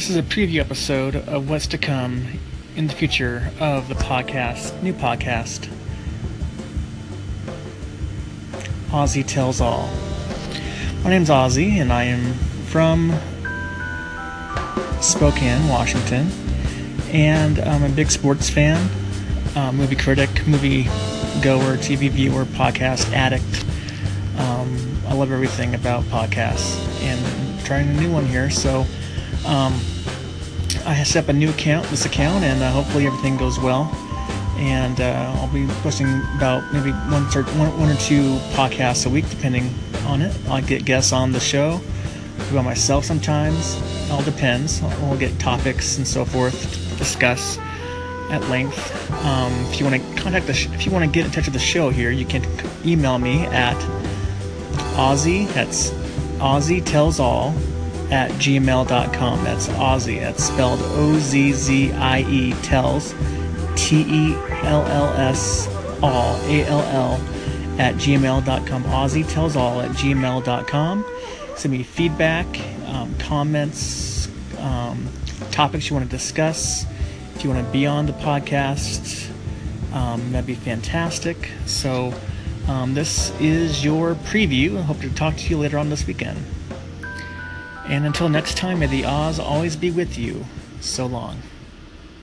This is a preview episode of what's to come in the future of the podcast, new podcast, Ozzie Tells All. My name's Ozzie, and I am from Spokane, Washington, and I'm a big sports fan, uh, movie critic, movie goer, TV viewer, podcast addict. Um, I love everything about podcasts, and trying a new one here, so. Um, I set up a new account, this account, and uh, hopefully everything goes well. And uh, I'll be posting about maybe one or, one, one or two podcasts a week, depending on it. I'll get guests on the show, by myself sometimes. It all depends. We'll get topics and so forth to discuss at length. Um, if you want to contact the, sh- if you want to get in touch with the show here, you can email me at Ozzie. That's Ozzie tells all at gmail.com. That's Ozzie. That's spelled O Z Z I E tells T E L L S all A L L at gmail.com. Ozzie tells all at gmail.com. Send me feedback, um, comments, um, topics you want to discuss. If you want to be on the podcast, um, that'd be fantastic. So, um, this is your preview. I hope to talk to you later on this weekend. And until next time, may the Oz always be with you. So long.